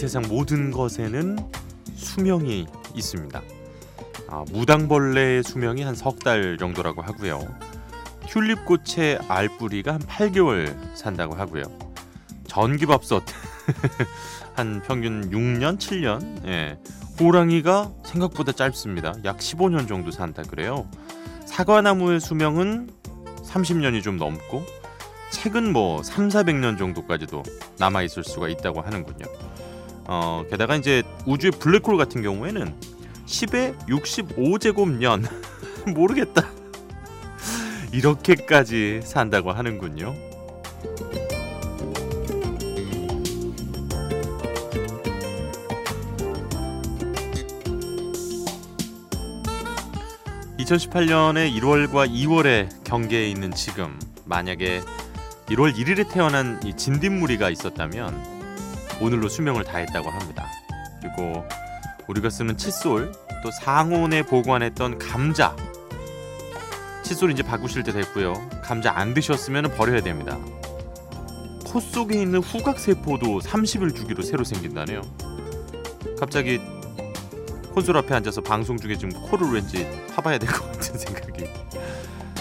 세상 모든 것에는 수명이 있습니다. 아, 무당벌레의 수명이 한 석 달 정도라고 하고요. 튤립꽃의 알뿌리가 한 8개월 산다고 하고요. 전기밥솥 한 평균 6년, 7년. 예. 호랑이가 생각보다 짧습니다. 약 15년 정도 산다 그래요. 사과나무의 수명은 30년이 좀 넘고 책은 뭐 3, 400년 정도까지도 남아 있을 수가 있다고 하는군요. 어, 게다가 이제 우주의 블랙홀 같은 경우에는 10의 65제곱년 모르겠다. 이렇게까지 산다고 하는군요. 2018년의 1월과 2월의 경계에 있는 지금 만약에 1월 1일에 태어난 이 진딧무리가 있었다면 오늘로 수명을 다했다고 합니다. 그리고 우리가 쓰는 칫솔 또 상온에 보관했던 감자 칫솔 이제 바꾸실 때 됐고요. 감자 안 드셨으면 버려야 됩니다. 코 속에 있는 후각 세포도 30일 주기로 새로 생긴다네요. 갑자기 콘솔 앞에 앉아서 방송 중에 지금 코를 왠지 파봐야 될 것 같은 생각이.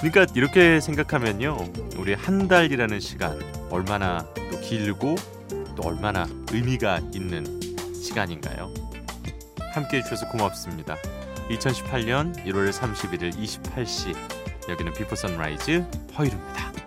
그러니까 이렇게 생각하면요, 우리 한 달이라는 시간 얼마나 또 길고 또 얼마나 의미가 있는 시간인가요? 함께 해주셔서 고맙습니다. 2018년 1월 31일 28시 여기는 Before Sunrise 허일후입니다.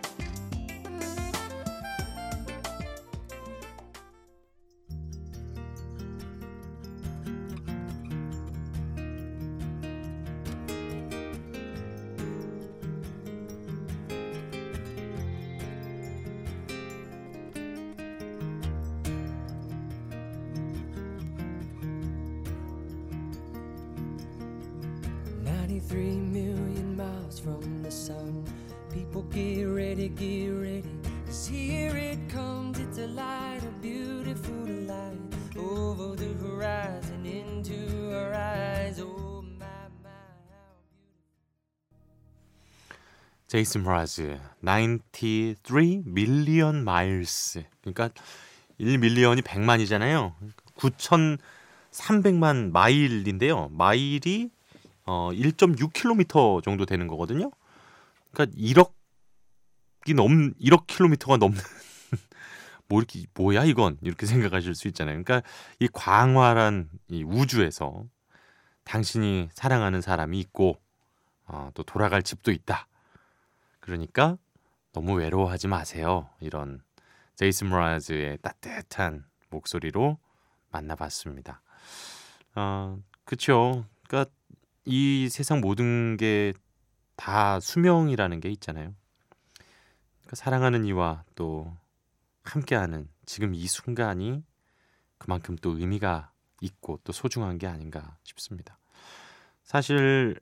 Sun. People get ready, get ready. Cause here it comes, it's a light, a beautiful light. Over the horizon, into our eyes. Oh my, my, how beautiful. 제이슨 브라즈, 93 million miles. 그러니까 1밀리언이 100만이잖아요. 9,300만 마일인데요. 마일이 어 1.6km 정도 되는 거거든요. 그러니까 1억이 넘 1억 킬로미터가 넘는 뭐 이렇게 뭐야 이건 이렇게 생각하실 수 있잖아요. 그러니까 이 광활한 이 우주에서 당신이 사랑하는 사람이 있고 어, 또 돌아갈 집도 있다. 그러니까 너무 외로워하지 마세요. 이런 제이슨 브라즈의 따뜻한 목소리로 만나봤습니다. 어, 그쵸. 그러니까 이 세상 모든 게 다 수명이라는 게 있잖아요. 그러니까 사랑하는 이와 또 함께하는 지금 이 순간이 그만큼 또 의미가 있고 또 소중한 게 아닌가 싶습니다. 사실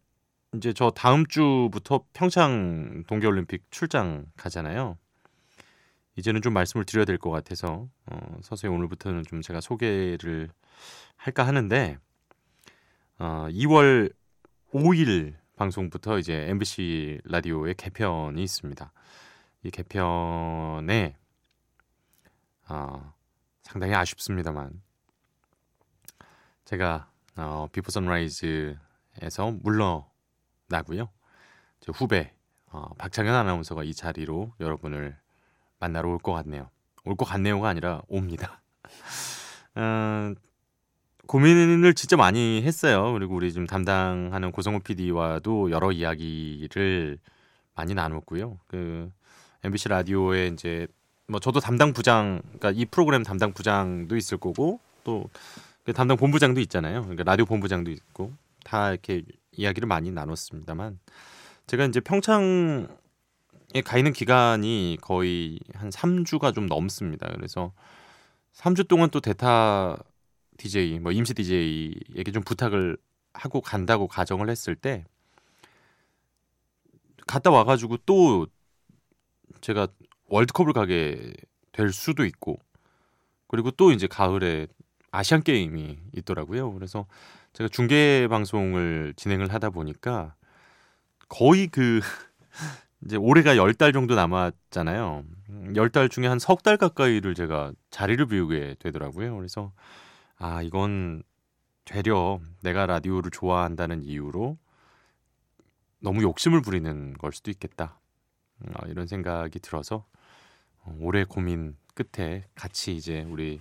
이제 저 다음 주부터 평창 동계올림픽 출장 가잖아요. 이제는 좀 말씀을 드려야 될 것 같아서 어, 서서히 오늘부터는 좀 제가 소개를 할까 하는데 어, 2월 5일 방송부터 이제 MBC 라디오의 개편이 있습니다. 이 개편에 어, 상당히 아쉽습니다만 제가 어, Before Sunrise에서 물러나고요. 저 후배 어, 박창현 아나운서가 이 자리로 여러분을 만나러 올 것 같네요. 올 것 같네요가 아니라 옵니다. 어, 고민을 진짜 많이 했어요. 그리고 우리 지금 담당하는 고성호 PD와도 여러 이야기를 많이 나눴고요. 그 MBC 라디오에 이제 뭐 저도 담당 부장, 그러니까 이 프로그램 담당 부장도 있을 거고 또 그 담당 본부장도 있잖아요. 그러니까 라디오 본부장도 있고 다 이렇게 이야기를 많이 나눴습니다만 제가 이제 평창에 가 있는 기간이 거의 한 3주가 좀 넘습니다. 그래서 3주 동안 또 대타 DJ, 뭐 임시 DJ에게 좀 부탁을 하고 간다고 가정을 했을 때 갔다 와가지고 또 제가 월드컵을 가게 될 수도 있고 그리고 또 이제 가을에 아시안 게임이 있더라고요. 그래서 제가 중계 방송을 진행을 하다 보니까 거의 그 이제 올해가 열 달 정도 남았잖아요. 열 달 중에 한 석 달 가까이를 제가 자리를 비우게 되더라고요. 그래서 아 이건 되려 내가 라디오를 좋아한다는 이유로 너무 욕심을 부리는 걸 수도 있겠다. 어, 이런 생각이 들어서 어, 오래 고민 끝에 같이 이제 우리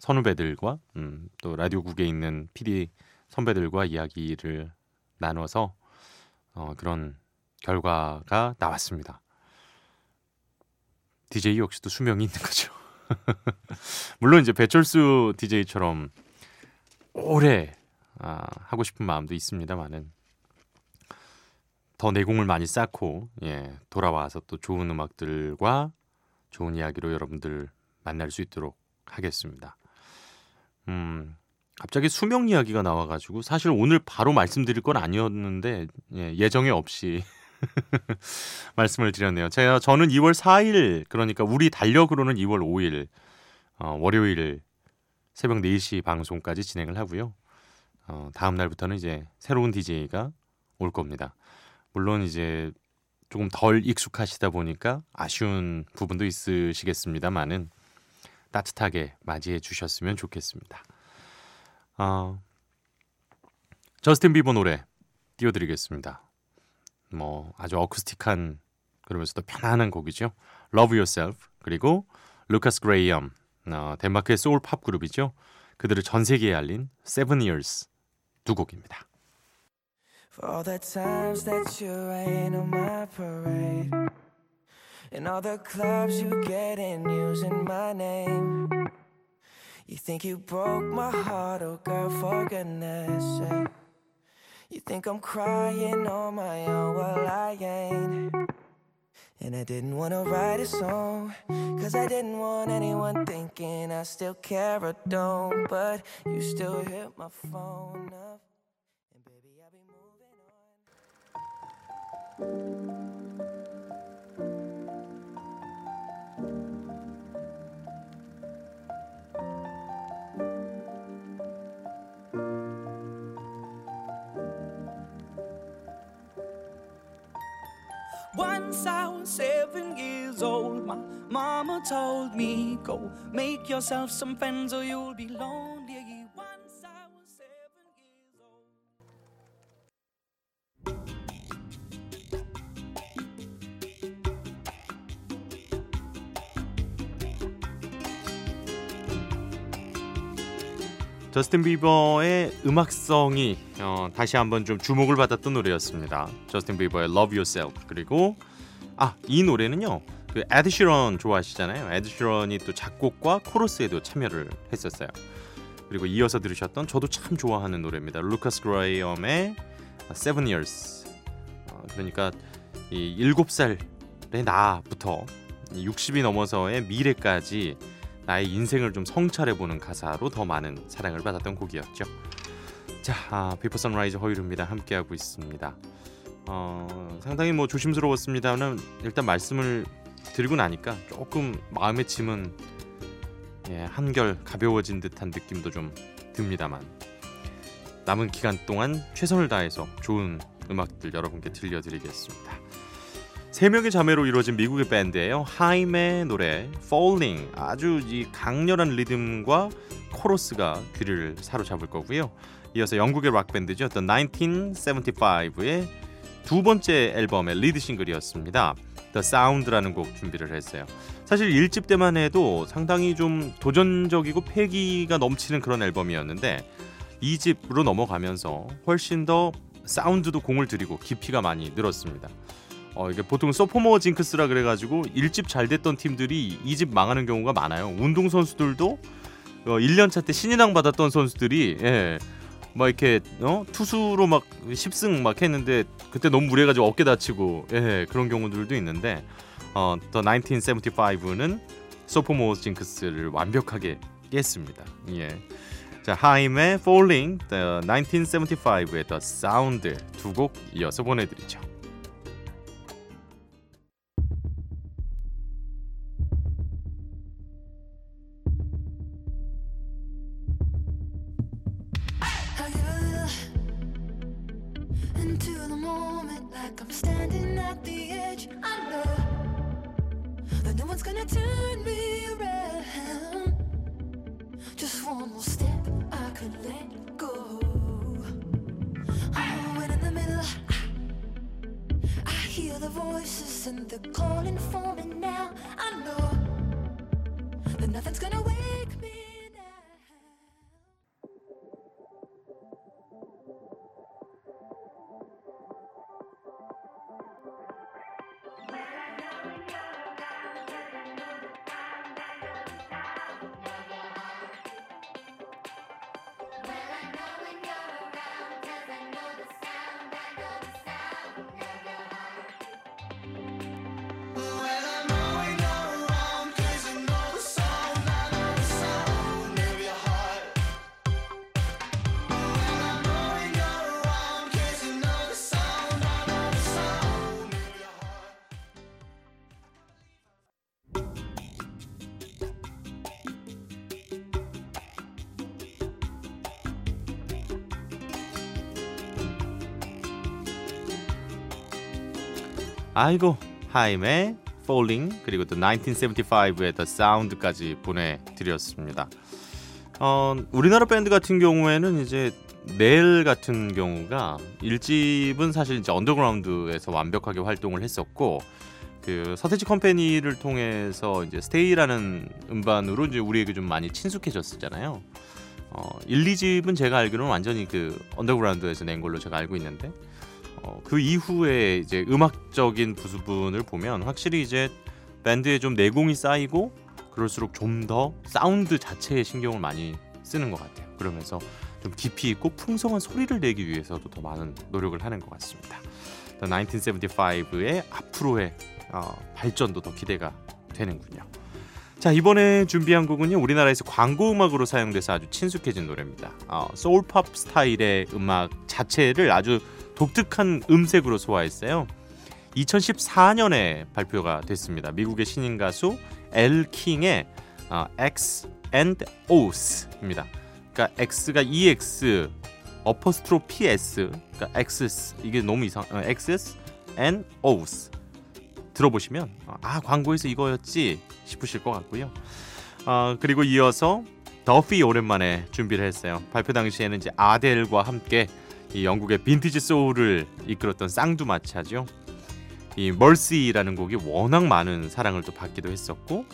선후배들과 음, 또 라디오국에 있는 PD 선배들과 이야기를 나눠서 어, 그런 결과가 나왔습니다. DJ 역시도 수명이 있는 거죠. 물론 이제 배철수 DJ처럼 오래 아, 하고 싶은 마음도 있습니다만은 더 내공을 많이 쌓고 예, 돌아와서 또 좋은 음악들과 좋은 이야기로 여러분들 만날 수 있도록 하겠습니다. 음, 갑자기 수명 이야기가 나와가지고 사실 오늘 바로 말씀드릴 건 아니었는데 예, 예정에 없이 말씀을 드렸네요. 제가 저는 2월 4일 그러니까 우리 달력으로는 2월 5일 어, 월요일 새벽 4시 방송까지 진행을 하고요. 어, 다음 날부터는 이제 새로운 DJ가 올 겁니다. 물론 이제 조금 덜 익숙하시다 보니까 아쉬운 부분도 있으시겠습니다만은 따뜻하게 맞이해 주셨으면 좋겠습니다. 어, 저스틴 비버 노래 띄워드리겠습니다. 뭐 아주 어쿠스틱한 그러면서도 편안한 곡이죠. Love Yourself 그리고 루카스 그레이엄 어, 덴마크의 소울 팝 그룹이죠. 그들을 전 세계에 알린 Seven Years 두 곡입니다. For all the times that you rain on my parade And all the clubs you get in using my name You think you broke my heart, oh girl, for goodness sake You think I'm crying on my own, well I ain't. And I didn't wanna write a song Cause I didn't want anyone thinking I still care or don't. But you still hit my phone up. And baby I'll be moving on Once I was seven years old, my mama told me, Go make yourself some friends or you'll be lonely. Once I was seven years old. 저스틴 비버의 음악성이 어, 다시 한번 좀 주목을 받았던 노래였습니다. 저스틴 비버의 Love Yourself 그리고 아 이 노래는요 그 에드 시런 좋아하시잖아요. 에드 시런이 또 작곡과 코러스에도 참여를 했었어요. 그리고 이어서 들으셨던 저도 참 좋아하는 노래입니다. 루카스 그레이엄의 Seven Years. 어, 그러니까 이 7살의 나부터 60이 넘어서의 미래까지 나의 인생을 좀 성찰해보는 가사로 더 많은 사랑을 받았던 곡이었죠. 자, 아, Before Sunrise 허일후입니다. 함께하고 있습니다. 어, 상당히 뭐 조심스러웠습니다는 일단 말씀을 드리고 나니까 조금 마음의 짐은 예, 한결 가벼워진 듯한 느낌도 좀 듭니다만 남은 기간 동안 최선을 다해서 좋은 음악들 여러분께 들려드리겠습니다. 세 명의 자매로 이루어진 미국의 밴드예요. 하임의 노래 Falling 아주 이 강렬한 리듬과 코러스가 귀를 사로잡을 거고요. 이어서 영국의 락 밴드죠. The 1975의 두 번째 앨범의 lead 싱글이었습니다. The Sound라는 곡 준비를 했어요. 사실 1집 때만 해도 상당히 좀 도전적이고 패기가 넘치는 그런 앨범이었는데 2집으로 넘어가면서 훨씬 더 사운드도 공을 들이고 깊이가 많이 늘었습니다. 어, 이게 보통 sophomore 징크스라 그래가지고 1집 잘 됐던 팀들이 2집 망하는 경우가 많아요. 운동 선수들도 어, 1년차 때 신인왕 받았던 선수들이 예, 막 이렇게 어? 투수로 막 10승 막 했는데 그때 너무 무리해가지고 어깨 다치고 예, 그런 경우들도 있는데 어, 더 1975는 소포모 징크스를 완벽하게 깼습니다. 예. 자 하임의 Falling, The 1975의 The Sound 두 곡 이어서 보내드리죠. moment like I'm standing at the edge. I know that no one's gonna turn me around. Just one more step, I could let go. Oh, and in the middle, I, I hear the voices and they're calling for me now. I know that nothing's gonna wait. 아이고 하임의 Falling 그리고 또 1975의 The Sound까지 보내드렸습니다. 어, 우리나라 밴드 같은 경우에는 이제 넬 같은 경우가 1집은 사실 이제 언더그라운드에서 완벽하게 활동을 했었고 그 서태지 컴퍼니를 통해서 이제 Stay라는 음반으로 이제 우리에게 좀 많이 친숙해졌었잖아요. 어, 1, 2집은 제가 알기로는 완전히 그 언더그라운드에서 낸 걸로 제가 알고 있는데 어, 그 이후에 이제 음악적인 부분을 보면 확실히 이제 밴드에 좀 내공이 쌓이고 그럴수록 좀 더 사운드 자체에 신경을 많이 쓰는 것 같아요. 그러면서 좀 깊이 있고 풍성한 소리를 내기 위해서도 더 많은 노력을 하는 것 같습니다. 1975의 앞으로의 어, 발전도 더 기대가 되는군요. 자 이번에 준비한 곡은요 우리나라에서 광고 음악으로 사용돼서 아주 친숙해진 노래입니다. 어, soul pop 스타일의 음악 자체를 아주 독특한 음색으로 소화했어요. 2014년에 발표가 됐습니다. 미국의 신인 가수 엘 킹의 어, X and O's 입니다. 그러니까 X가 EX 어퍼스트로피 S 그러니까 X 이게 너무 이상 어, X and O's 들어보시면 아 광고에서 이거였지 싶으실 것 같고요. 어, 그리고 이어서 더피 오랜만에 준비를 했어요. 발표 당시에는 이제 아델과 함께 이 영국의 빈티지 소울을 이끌었던 쌍두마차죠. 이 멀시라는 곡이 워낙 많은 사랑을 또 받기도 했었고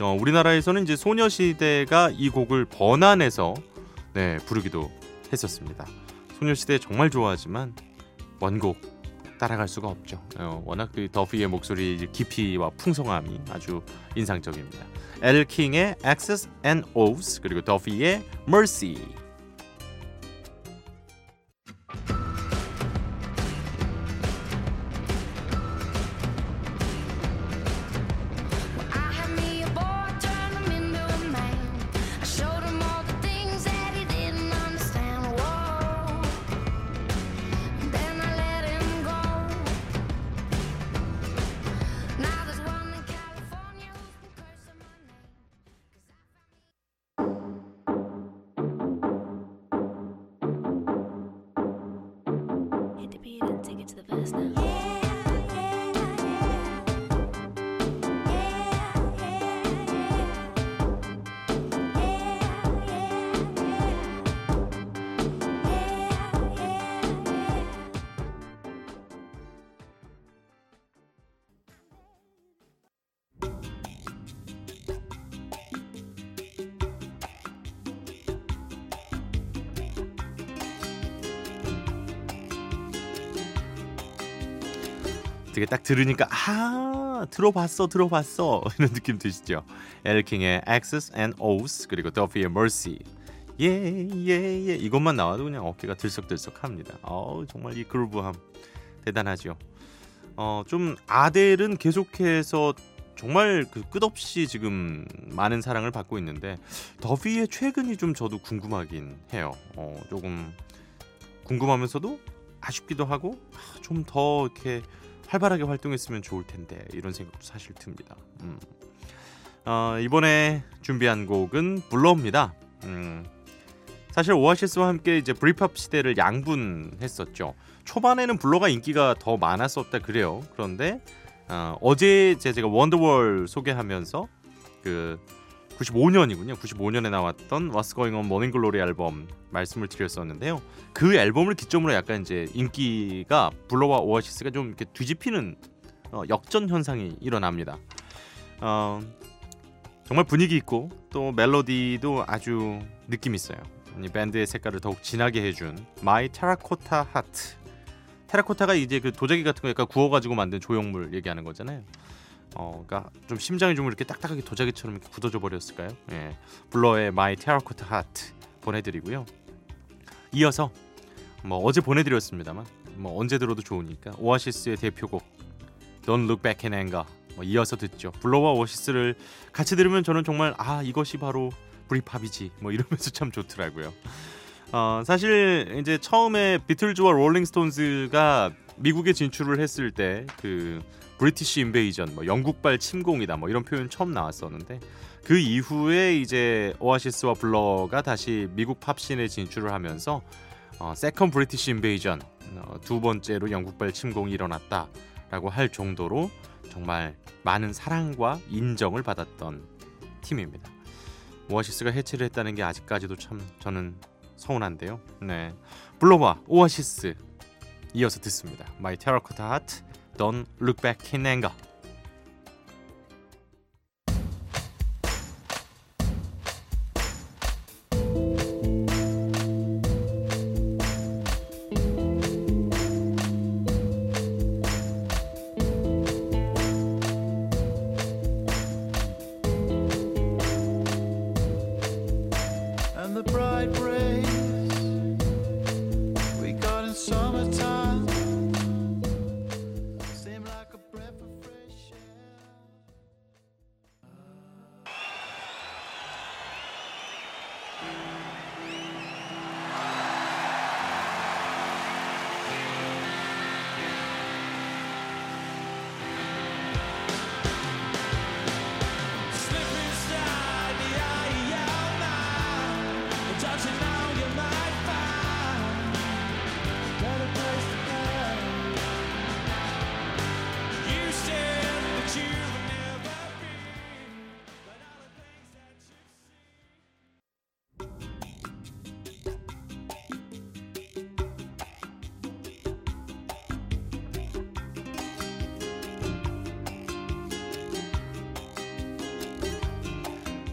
어, 우리나라에서는 이제 소녀시대가 이 곡을 번안해서 네, 부르기도 했었습니다. 소녀시대 정말 좋아하지만 원곡 따라갈 수가 없죠. 어, 워낙 그 더피의 목소리 깊이와 풍성함이 아주 인상적입니다. 엘 킹의 X's and O's 그리고 더피의 Mercy. Take it to the verse now. 되게 딱 들으니까 아 들어봤어 들어봤어 이런 느낌 드시죠? 엘킹의 X's and O's 그리고 더피의 Mercy 예예예 이것만 나와도 그냥 어깨가 들썩들썩합니다. 어 정말 이 그루브함 대단하죠. 어좀 아델은 계속해서 정말 그 끝없이 지금 많은 사랑을 받고 있는데 더피의 최근이 좀 저도 궁금하긴 해요. 어 조금 궁금하면서도 아쉽기도 하고 좀 더 이렇게 활발하게 활동했으면 좋을 텐데 이런 생각도 사실 듭니다. 음. 어, 이번에 준비한 곡은 블러입니다. 음, 사실 오아시스와 함께 이제 브리팝 시대를 양분했었죠. 초반에는 블러가 인기가 더 많았었다 그래요. 그런데 어, 어제 제가 원더월 소개하면서 그 95년이군요. 95년에 나왔던 What's Going On Morning Glory 앨범 말씀을 드렸었는데요. 그 앨범을 기점으로 약간 이제 인기가 블러와 오아시스가 좀 이렇게 뒤집히는 어, 역전 현상이 일어납니다. 어, 정말 분위기 있고 또 멜로디도 아주 느낌 있어요. 이 밴드의 색깔을 더욱 진하게 해준 My Terracotta Heart. 테라코타가 이제 그 도자기 같은 거 약간 구워가지고 만든 조형물 얘기하는 거잖아요. 어, 그러니까 좀 심장이 좀 이렇게 딱딱하게 도자기처럼 이렇게 굳어져 버렸을까요? 예, 블러의 My Terracotta Heart 보내드리고요. 이어서 뭐 어제 보내드렸습니다만 뭐 언제 들어도 좋으니까 오아시스의 대표곡 Don't Look Back in Anger 뭐 이어서 듣죠. 블러와 오아시스를 같이 들으면 저는 정말 아 이것이 바로 Britpop이지 뭐 이러면서 참 좋더라고요. 어, 사실 이제 처음에 비틀즈와 롤링스톤즈가 미국에 진출을 했을 때그 British Invasion 뭐 영국발 침공이다 뭐 이런 표현 처음 나왔었는데 그 이후에 이제 오아시스와 블러가 다시 미국 팝 scene에 진출을 하면서 어, second British Invasion 어, 두 번째로 영국발 침공이 일어났다라고 할 정도로 정말 많은 사랑과 인정을 받았던 팀입니다. 오아시스가 해체를 했다는 게 아직까지도 참 저는 서운한데요. 네, 블러와 오아시스 이어서 듣습니다. My Terracotta Don't Look Back in Anger. the rays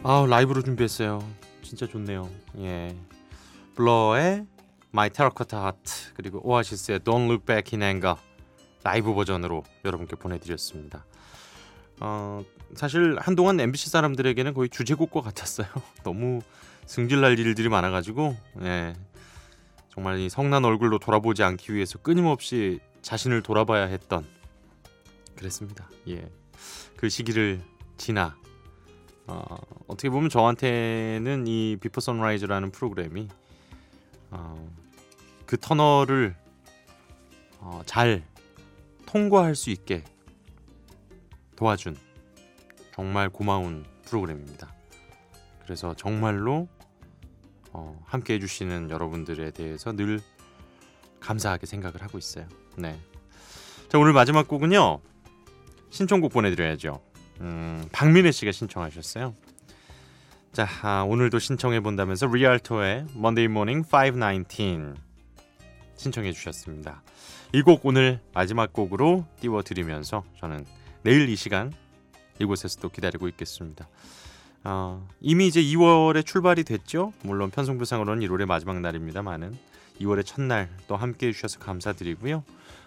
아 라이브로 준비했어요. 진짜 좋네요. 예, 블러의 My Terracotta Heart 그리고 오아시스의 Don't Look Back in Anger 라이브 버전으로 여러분께 보내드렸습니다. 어, 사실 한동안 MBC 사람들에게는 거의 주제곡과 같았어요. 너무 승질날 일들이 많아가지고 예, 정말 이 성난 얼굴로 돌아보지 않기 위해서 끊임없이 자신을 돌아봐야 했던 그랬습니다. 예, 그 시기를 지나 어, 어떻게 보면 저한테는 이 비포 선라이즈라는 프로그램이 어, 그 터널을 어, 잘 통과할 수 있게 도와준 정말 고마운 프로그램입니다. 그래서 정말로 어, 함께 해주시는 여러분들에 대해서 늘 감사하게 생각을 하고 있어요. 네. 자 오늘 마지막 곡은요 신청곡 보내드려야죠. 음, 박민혜 씨가 신청하셨어요. 자 아, 오늘도 신청해 본다면서 리얼토의 Monday Morning 519 신청해 주셨습니다. 이 곡 오늘 마지막 곡으로 띄워 드리면서 저는 내일 이 시간 이곳에서 또 기다리고 있겠습니다. 어, 이미 이제 2월에 출발이 됐죠. 물론 편성부상으로는 1월의 마지막 날입니다만은 2월의 첫날 또 함께 해주셔서 감사드리고요.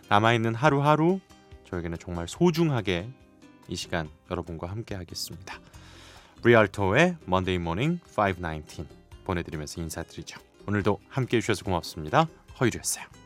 남아있는 하루하루 저에게는 정말 소중하게 이 시간 여러분과 함께 하겠습니다. 리얼토의 Monday Morning 519 보내드리면서 인사드리죠. 오늘도 함께 해 주셔서 고맙습니다. 허유리였어요.